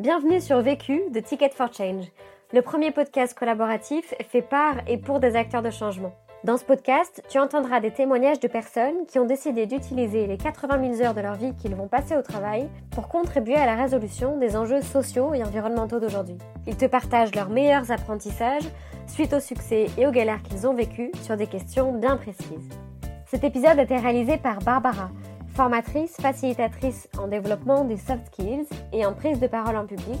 Bienvenue sur Vécu de Ticket for Change, le premier podcast collaboratif fait par et pour des acteurs de changement. Dans ce podcast, tu entendras des témoignages de personnes qui ont décidé d'utiliser les 80 000 heures de leur vie qu'ils vont passer au travail pour contribuer à la résolution des enjeux sociaux et environnementaux d'aujourd'hui. Ils te partagent leurs meilleurs apprentissages suite au succès et aux galères qu'ils ont vécues sur des questions bien précises. Cet épisode a été réalisé par Barbara, formatrice, facilitatrice en développement des soft skills et en prise de parole en public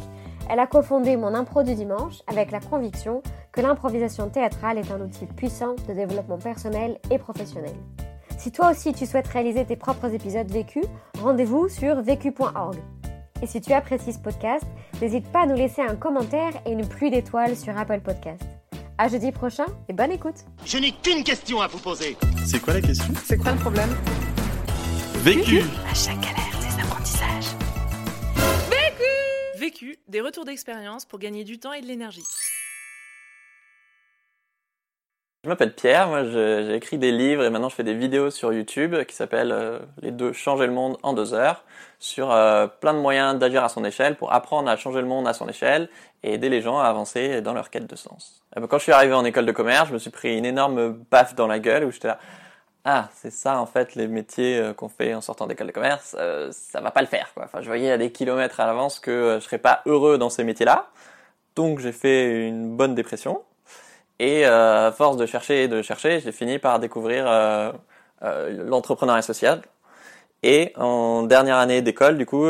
elle a cofondé Mon Impro du Dimanche avec la conviction que l'improvisation théâtrale est un outil puissant de développement personnel et professionnel. Si toi aussi tu souhaites réaliser tes propres épisodes vécus, rendez-vous sur vécu.org. Et si tu apprécies ce podcast, n'hésite pas à nous laisser un commentaire et une pluie d'étoiles sur Apple Podcast. À jeudi prochain et bonne écoute. Je n'ai qu'une question à vous poser. C'est quoi la question? C'est quoi le problème? Vécu À chaque galère, des apprentissages. Vécu, des retours d'expérience pour gagner du temps et de l'énergie. Je m'appelle Pierre, moi j'ai écrit des livres et maintenant je fais des vidéos sur YouTube qui s'appellent euh, Les deux changer le monde en deux heures sur euh, plein de moyens d'agir à son échelle pour apprendre à changer le monde à son échelle et aider les gens à avancer dans leur quête de sens. Eh ben, quand je suis arrivé en école de commerce, je me suis pris une énorme baffe dans la gueule où j'étais là ah, c'est ça en fait les métiers euh, qu'on fait en sortant d'école de commerce, euh, ça va pas le faire quoi. Enfin, je voyais à des kilomètres à l'avance que euh, je serais pas heureux dans ces métiers-là. Donc j'ai fait une bonne dépression. Et euh, à force de chercher et de chercher, j'ai fini par découvrir l'entrepreneuriat social. Et en dernière année d'école, du coup,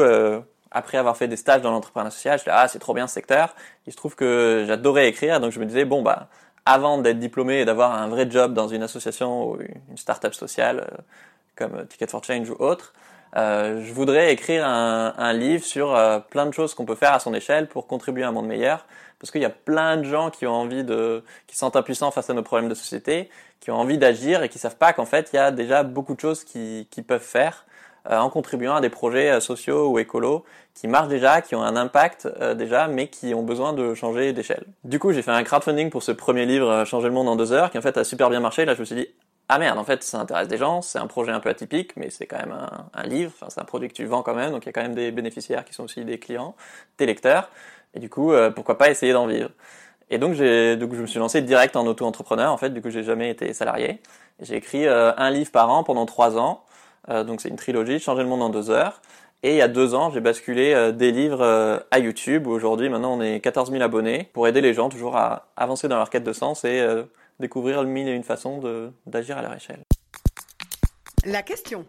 après avoir fait des stages dans l'entrepreneuriat social, je me ah c'est trop bien ce secteur. Il se trouve que j'adorais écrire, donc je me disais bon bah avant d'être diplômé et d'avoir un vrai job dans une association ou une start-up sociale euh, comme Ticket for Change ou autre, euh, je voudrais écrire un, livre sur euh, plein de choses qu'on peut faire à son échelle pour contribuer à un monde meilleur. Parce qu'il y a plein de gens qui ont envie de, qui sont impuissants face à nos problèmes de société, qui ont envie d'agir et qui savent pas qu'en fait il y a déjà beaucoup de choses qui, qui peuvent faire en contribuant à des projets euh, sociaux ou écolos qui marchent déjà, qui ont un impact euh, déjà, mais qui ont besoin de changer d'échelle. Du coup, j'ai fait un crowdfunding pour ce premier livre, euh, Changer le monde en deux heures, qui en fait a super bien marché. Là, je me suis dit, ah merde, en fait, ça intéresse des gens, c'est un projet un peu atypique, mais c'est quand même un, livre, enfin, c'est un produit que tu vends quand même, donc il y a quand même des bénéficiaires qui sont aussi des clients, des lecteurs, et du coup, euh, pourquoi pas essayer d'en vivre. Et donc, je me suis lancé direct en auto-entrepreneur, en fait, du coup, j'ai jamais été salarié. J'ai écrit euh, un livre par an pendant trois ans, euh, donc c'est une trilogie, Changer le monde en deux heures. Et il y a deux ans, j'ai basculé euh, des livres euh, à YouTube. où Aujourd'hui, maintenant, on est 14 000 abonnés pour aider les gens toujours à avancer dans leur quête de sens et euh, découvrir mille et une façons d'agir à leur échelle. La question.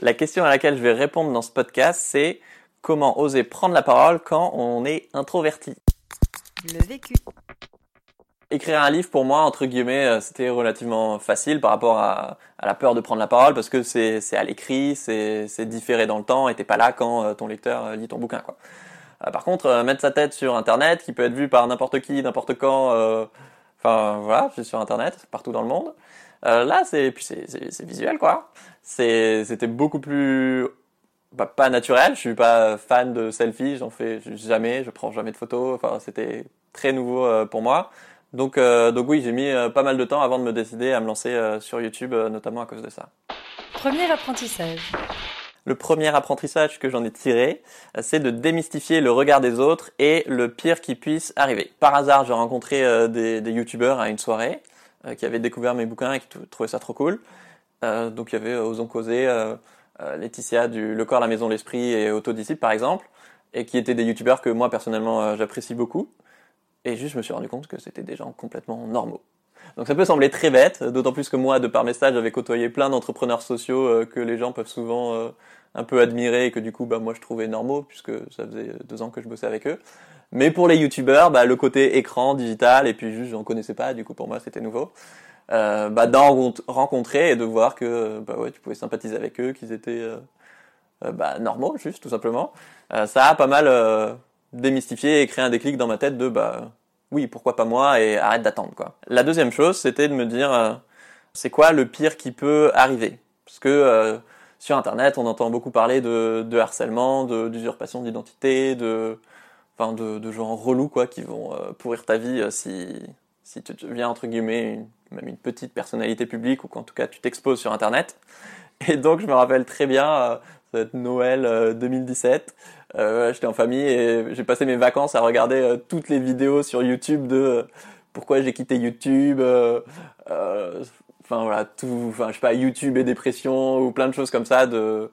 La question à laquelle je vais répondre dans ce podcast, c'est comment oser prendre la parole quand on est introverti? Le vécu. Écrire un livre pour moi, entre guillemets, euh, c'était relativement facile par rapport à, la peur de prendre la parole parce que c'est à l'écrit, c'est différé dans le temps et t'es pas là quand euh, ton lecteur euh, lit ton bouquin. Quoi. Par contre, mettre sa tête sur Internet, qui peut être vu par n'importe qui, n'importe quand, enfin voilà, je suis sur Internet, partout dans le monde. Là, c'est puis c'est visuel quoi. C'était beaucoup plus bah, pas naturel. Je suis pas fan de selfies, j'en fais jamais, je prends jamais de photos. Enfin, c'était très nouveau pour moi. Donc, euh, donc oui, j'ai mis euh, pas mal de temps avant de me décider à me lancer euh, sur YouTube, notamment à cause de ça. Premier apprentissage. Le premier apprentissage que j'en ai tiré, c'est de démystifier le regard des autres et le pire qui puisse arriver. Par hasard, j'ai rencontré des, des youtubeurs à une soirée euh, qui avaient découvert mes bouquins et qui trou- trouvaient ça trop cool. Euh, donc il y avait euh, Osons causer, Laetitia du Le corps, la maison, l'esprit et Autodisciple par exemple, et qui étaient des youtubeurs que moi personnellement j'apprécie beaucoup. Et juste je me suis rendu compte que c'était des gens complètement normaux. Donc ça peut sembler très bête, d'autant plus que moi, de par mes stages, j'avais côtoyé plein d'entrepreneurs sociaux euh, que les gens peuvent souvent euh, un peu admirer et que du coup, bah, moi, je trouvais normaux puisque ça faisait deux ans que je bossais avec eux. Mais pour les youtubeurs, bah, le côté écran, digital, et puis juste, j'en connaissais pas, du coup, pour moi, c'était nouveau. Euh, bah, d'en rencontr- rencontrer et de voir que bah, ouais, tu pouvais sympathiser avec eux, qu'ils étaient bah, normaux, juste, tout simplement. Ça a pas mal démystifié et créé un déclic dans ma tête de bah, oui, pourquoi pas moi et arrête d'attendre quoi. La deuxième chose, c'était de me dire euh, c'est quoi le pire qui peut arriver? Parce que euh, sur internet, on entend beaucoup parler de, de harcèlement, d'usurpation d'identité, de enfin de, de gens relous quoi qui vont euh, pourrir ta vie si si tu deviens entre guillemets même une petite personnalité publique ou qu'en tout cas tu t'exposes sur internet. Et donc je me rappelle très bien ça va être Noël euh, 2017. Euh, J'étais en famille et j'ai passé mes vacances à regarder euh, toutes les vidéos sur YouTube de euh, pourquoi j'ai quitté YouTube. euh, Enfin voilà, tout, enfin je sais pas, YouTube et dépression ou plein de choses comme ça. De,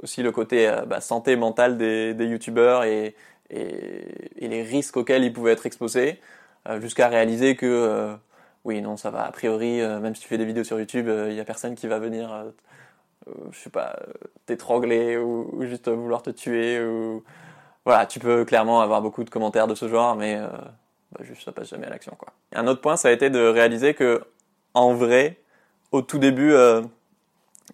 aussi le côté bah, santé mentale des, des YouTubeurs et, et, les risques auxquels ils pouvaient être exposés, jusqu'à réaliser que oui non ça va a priori même si tu fais des vidéos sur YouTube, il y a personne qui va venir je sais pas, euh, t'étrangler ou, juste vouloir te tuer ou voilà, tu peux clairement avoir beaucoup de commentaires de ce genre, mais euh, bah, juste ça passe jamais à l'action quoi. Un autre point, ça a été de réaliser que en vrai, au tout début, euh,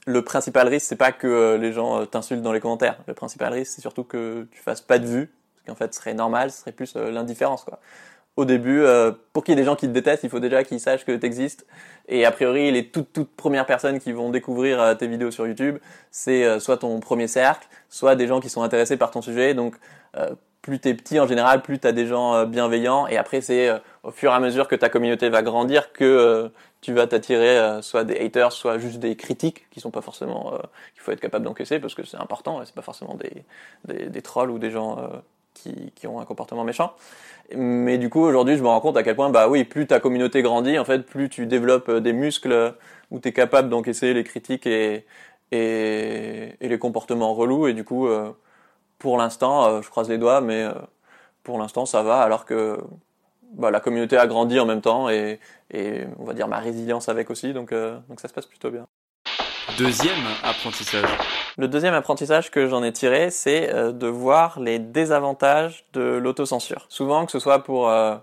le principal risque c'est pas que euh, les gens euh, t'insultent dans les commentaires. Le principal risque c'est surtout que tu fasses pas de vues, parce qu'en fait ce serait normal, ce serait plus euh, l'indifférence quoi au début, euh, pour qu'il y ait des gens qui te détestent, il faut déjà qu'ils sachent que tu existes. Et a priori, les toutes, toutes premières personnes qui vont découvrir euh, tes vidéos sur YouTube, c'est euh, soit ton premier cercle, soit des gens qui sont intéressés par ton sujet. Donc, plus t'es petit en général, plus t'as des gens bienveillants. Et après, c'est au fur et à mesure que ta communauté va grandir que tu vas t'attirer soit des haters, soit juste des critiques qui sont pas forcément qu'il faut être capable d'encaisser parce que c'est important. C'est pas forcément des, des, trolls ou des gens qui, ont un comportement méchant. Mais du coup, aujourd'hui, je me rends compte à quel point, bah oui, plus ta communauté grandit, en fait, plus tu développes euh, des muscles où tu es capable d'encaisser les critiques et, les comportements relous. Et du coup, euh, pour l'instant, euh, je croise les doigts, mais pour l'instant, ça va, alors que bah, la communauté a grandi en même temps et, on va dire ma résilience avec aussi, donc ça se passe plutôt bien. Deuxième apprentissage. Le deuxième apprentissage que j'en ai tiré, c'est euh, de voir les désavantages de l'autocensure. Souvent, que ce soit pour euh,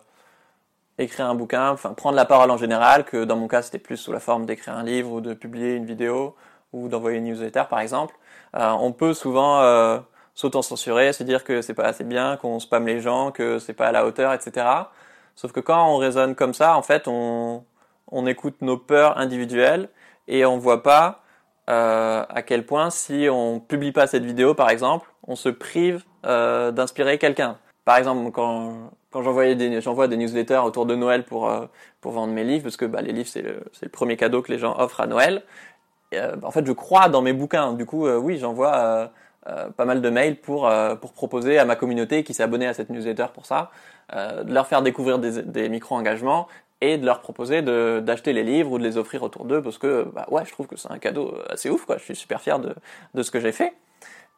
écrire un bouquin, enfin prendre la parole en général, que dans mon cas c'était plus sous la forme d'écrire un livre ou de publier une vidéo ou d'envoyer une newsletter par exemple, euh, on peut souvent euh, s'autocensurer, se dire que c'est pas assez bien, qu'on spamme les gens, que c'est pas à la hauteur, etc. Sauf que quand on raisonne comme ça, en fait, on, on écoute nos peurs individuelles et on voit pas euh, à quel point si on publie pas cette vidéo par exemple, on se prive euh, d'inspirer quelqu'un. Par exemple, quand, quand des, j'envoie des newsletters autour de Noël pour, euh, pour vendre mes livres, parce que bah, les livres c'est le, c'est le premier cadeau que les gens offrent à Noël. Bah, en fait, je crois dans mes bouquins. Du coup, oui, j'envoie pas mal de mails pour, pour proposer à ma communauté qui s'est abonnée à cette newsletter pour ça, de leur faire découvrir des, des micro-engagements et de leur proposer d'acheter les livres ou de les offrir autour d'eux parce que bah ouais je trouve que c'est un cadeau assez ouf quoi. Je suis super fier de, de ce que j'ai fait.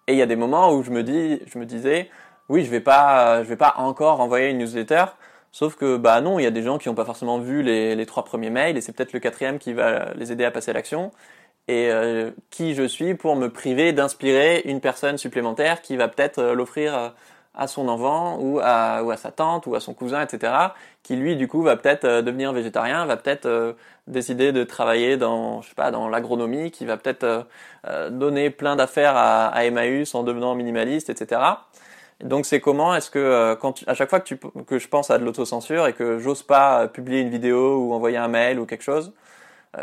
Et il y a des moments où je me dis je me disais oui je vais pas je vais pas encore envoyer une newsletter sauf que bah non il y a des gens qui n'ont pas forcément vu les, les trois premiers mails et c'est peut-être le quatrième qui va les aider à passer à l'action. Et euh, qui je suis pour me priver d'inspirer une personne supplémentaire qui va peut-être euh, l'offrir euh, à son enfant ou à, ou à sa tante ou à son cousin, etc., qui lui du coup va peut-être euh, devenir végétarien, va peut-être euh, décider de travailler dans, je sais pas, dans l'agronomie, qui va peut-être euh, euh, donner plein d'affaires à, à Emmaüs en devenant minimaliste, etc. Donc c'est comment est-ce que quand tu- à chaque fois que, tu, que je pense à de l'autocensure et que j'ose pas publier une vidéo ou envoyer un mail ou quelque chose,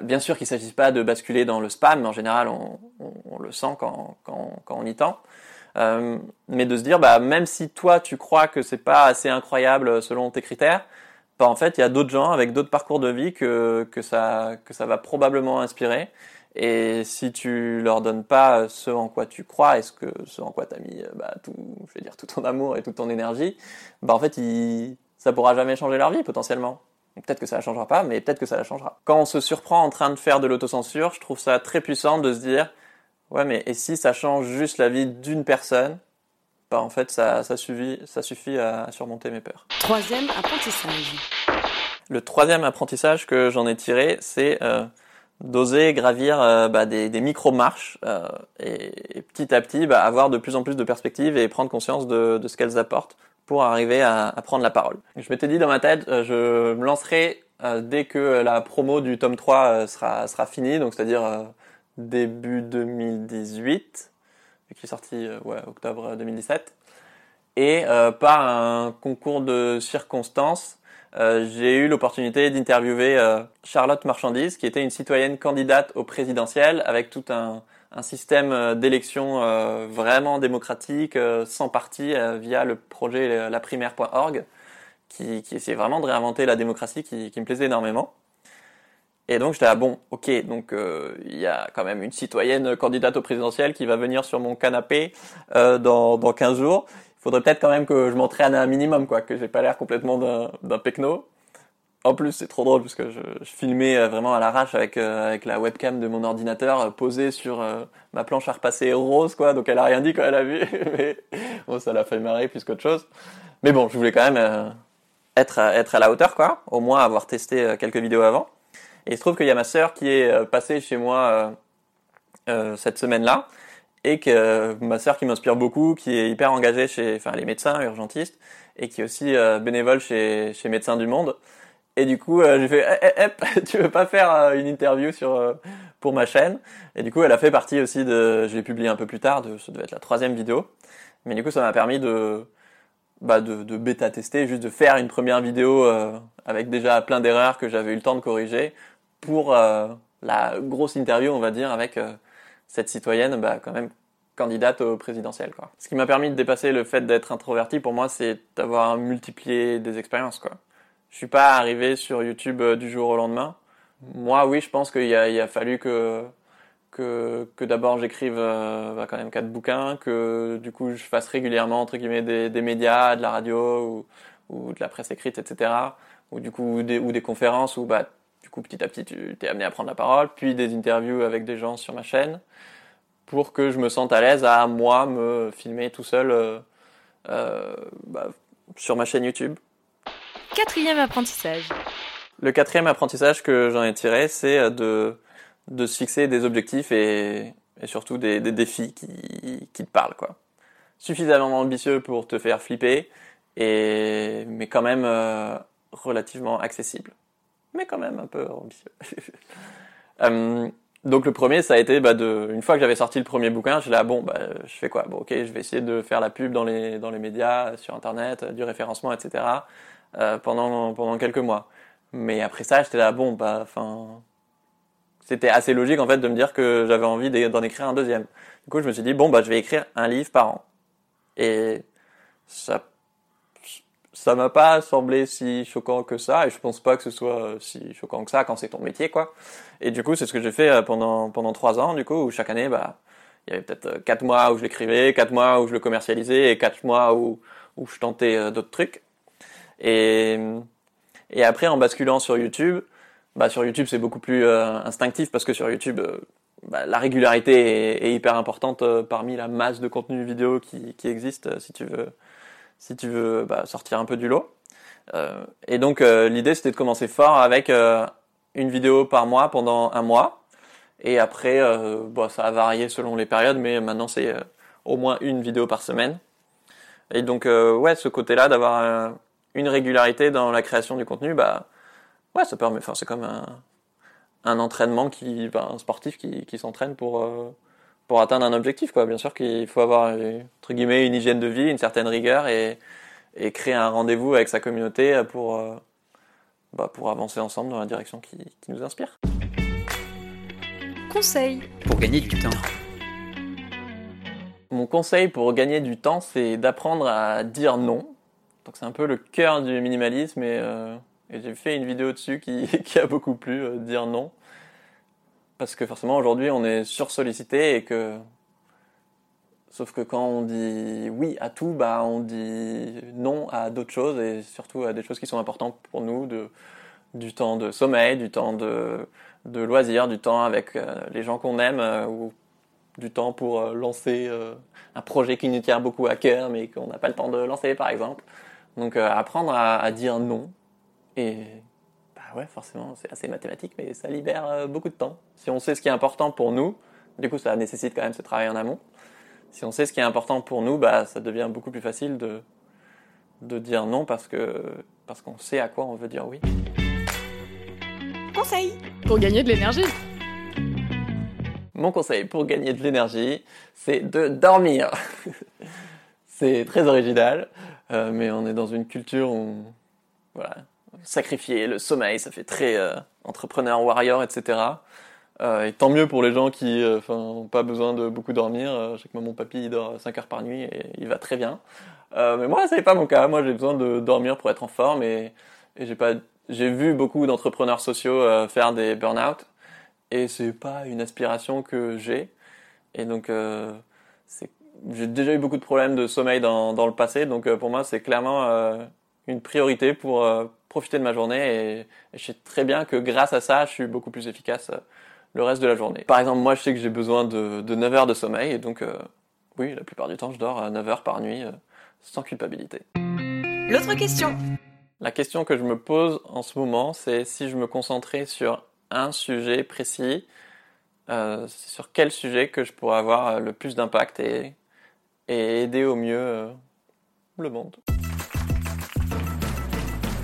bien sûr qu'il ne s'agisse pas de basculer dans le spam, mais en général on, on- on le sent quand, quand, quand on y tend. Euh, mais de se dire, bah, même si toi tu crois que c'est pas assez incroyable selon tes critères, bah, en fait il y a d'autres gens avec d'autres parcours de vie que, que, ça, que ça va probablement inspirer. Et si tu leur donnes pas ce en quoi tu crois et ce, que, ce en quoi tu as mis euh, bah, tout, je vais dire, tout ton amour et toute ton énergie, bah, en fait ça pourra jamais changer leur vie potentiellement. Peut-être que ça la changera pas, mais peut-être que ça la changera. Quand on se surprend en train de faire de l'autocensure, je trouve ça très puissant de se dire Ouais, mais et si ça change juste la vie d'une personne Bah, en fait, ça, ça, suffit, ça suffit à surmonter mes peurs. Troisième apprentissage. Le troisième apprentissage que j'en ai tiré, c'est euh, d'oser gravir euh, bah, des, des micro-marches euh, et, et petit à petit bah, avoir de plus en plus de perspectives et prendre conscience de, de ce qu'elles apportent pour arriver à, à prendre la parole. Je m'étais dit dans ma tête, je me lancerai dès que la promo du tome 3 euh, sera, sera finie, donc c'est-à-dire début 2018, vu qu'il est sorti euh, octobre 2017. Et euh, par un concours de circonstances, euh, j'ai eu l'opportunité d'interviewer euh, Charlotte Marchandise, qui était une citoyenne candidate au présidentiel avec tout un, un système euh, d'élection vraiment démocratique, sans parti, via le projet laprimaire.org, qui, qui essayait vraiment de réinventer la démocratie, qui, qui me plaisait énormément. Et donc j'étais là, bon, ok, donc euh, il y a quand même une citoyenne candidate au présidentiel qui va venir sur mon canapé euh, dans, dans 15 jours. Il faudrait peut-être quand même que je m'entraîne un minimum, quoi, que j'ai pas l'air complètement d'un, d'un pecno. En plus, c'est trop drôle parce que je, filmais euh, vraiment à l'arrache avec avec la webcam de mon ordinateur posée sur ma planche à repasser rose, quoi. Donc elle a rien dit quand elle a vu, mais bon, ça l'a fait marrer plus qu'autre chose. Mais bon, je voulais quand même être à, être à la hauteur, quoi. Au moins avoir testé quelques vidéos avant. Et il se trouve qu'il y a ma sœur qui est euh, passée chez moi euh, euh, cette semaine-là et que ma sœur qui m'inspire beaucoup, qui est hyper engagée chez, enfin, les médecins urgentistes et qui est aussi bénévole chez, chez Médecins du Monde. Et du coup, euh, j'ai fait, eh, eh, eh, tu veux pas faire une interview sur pour ma chaîne? Et du coup, elle a fait partie aussi de, je l'ai publié un peu plus tard, de, ça devait être la troisième vidéo. Mais du coup, ça m'a permis de, bah, de, de bêta tester, juste de faire une première vidéo euh, avec déjà plein d'erreurs que j'avais eu le temps de corriger pour euh, la grosse interview, on va dire, avec euh, cette citoyenne, bah, quand même candidate au présidentiel. Quoi. Ce qui m'a permis de dépasser le fait d'être introverti, pour moi, c'est d'avoir multiplié des expériences. Quoi. Je suis pas arrivé sur YouTube euh, du jour au lendemain. Moi, oui, je pense qu'il a, a fallu que que, que d'abord j'écrive euh, bah, quand même quatre bouquins, que du coup je fasse régulièrement entre guillemets des, des médias, de la radio ou, ou de la presse écrite, etc. Ou du coup des, ou des conférences où bah du coup petit à petit tu t'es amené à prendre la parole, puis des interviews avec des gens sur ma chaîne pour que je me sente à l'aise à moi me filmer tout seul euh, euh, bah, sur ma chaîne YouTube. Quatrième apprentissage. Le quatrième apprentissage que j'en ai tiré, c'est de, de se fixer des objectifs et, surtout des, défis qui, qui te parlent, quoi. Suffisamment ambitieux pour te faire flipper, et, mais quand même euh, relativement accessible. Mais quand même un peu ambitieux. Euh, donc le premier, ça a été bah, de, une fois que j'avais sorti le premier bouquin, je là bon, bah, je fais quoi? Bon, ok, je vais essayer de faire la pub dans les dans les médias, sur internet, euh, du référencement, etc. pendant pendant quelques mois. Mais après ça, j'étais là bon, bah, enfin, c'était assez logique en fait de me dire que j'avais envie d'en écrire un deuxième. Du coup, je me suis dit bon, bah, je vais écrire un livre par an. Et ça ça m'a pas semblé si choquant que ça et je pense pas que ce soit euh, si choquant que ça quand c'est ton métier quoi et du coup c'est ce que j'ai fait euh, pendant pendant trois ans du coup où chaque année bah il y avait peut-être euh, quatre mois où je l'écrivais quatre mois où je le commercialisais et quatre mois où où je tentais d'autres trucs et et après en basculant sur YouTube bah sur YouTube c'est beaucoup plus euh, instinctif parce que sur YouTube euh, bah, la régularité est, hyper importante euh, parmi la masse de contenu vidéo qui qui existe si tu veux si tu veux bah, sortir un peu du lot. Et donc l'idée c'était de commencer fort avec une vidéo par mois pendant un mois. Et après, bon, ça a varié selon les périodes, mais maintenant c'est au moins une vidéo par semaine. Et donc ouais, ce côté-là d'avoir une régularité dans la création du contenu, bah ouais, ça permet. Enfin, c'est comme un, un entraînement qui, un sportif qui, qui s'entraîne pour euh, pour atteindre un objectif quoi. Bien sûr qu'il faut avoir entre guillemets une hygiène de vie, une certaine rigueur et et créer un rendez-vous avec sa communauté pour euh, bah, pour avancer ensemble dans la direction qui, qui nous inspire. Conseil. Pour gagner du temps. Mon conseil pour gagner du temps, c'est d'apprendre à dire non. Donc c'est un peu le cœur du minimalisme et, euh, j'ai fait une vidéo dessus qui, a beaucoup plu, euh, dire non. Parce que forcément aujourd'hui on est sursollicité et que sauf que quand on dit oui à tout, bah on dit non à d'autres choses et surtout à des choses qui sont importantes pour nous, du temps de sommeil, du temps de loisirs, du temps avec euh, les gens qu'on aime euh, ou du temps pour lancer un projet qui nous tient beaucoup à cœur mais qu'on n'a pas le temps de lancer par exemple. Donc apprendre à dire non et bah ouais forcément c'est assez mathématique mais ça libère euh, beaucoup de temps. Si on sait ce qui est important pour nous, du coup ça nécessite quand même ce travail en amont. Si on sait ce qui est important pour nous, bah ça devient beaucoup plus facile de de dire non parce que parce qu'on sait à quoi on veut dire oui. Conseil. Pour gagner de l'énergie. Mon conseil pour gagner de l'énergie, c'est de dormir. c'est très original, euh, mais on est dans une culture où, voilà, sacrifier le sommeil, ça fait très euh, entrepreneur, warrior, etc. Euh, et tant mieux pour les gens qui euh, n'ont pas besoin de beaucoup dormir. Je sais que mon papy, il dort 5 heures par nuit et il va très bien. Mais moi, ça n'est pas mon cas. Moi, j'ai besoin de dormir pour être en forme et, j'ai pas J'ai vu beaucoup d'entrepreneurs sociaux faire des burn-out et c'est pas une aspiration que j'ai. Et donc, c'est- j'ai déjà eu beaucoup de problèmes de sommeil dans, le passé, donc pour moi, c'est clairement une priorité pour profiter de ma journée et, je sais très bien que grâce à ça, je suis beaucoup plus efficace euh, le reste de la journée. Par exemple, moi, je sais que j'ai besoin de, de 9 heures de sommeil et donc, euh, oui, la plupart du temps, je dors à 9 heures par nuit euh, sans culpabilité. L'autre question. La question que je me pose en ce moment, c'est si je me concentrais sur un sujet précis, euh, c'est sur quel sujet que je pourrais avoir le plus d'impact et, et aider au mieux le monde.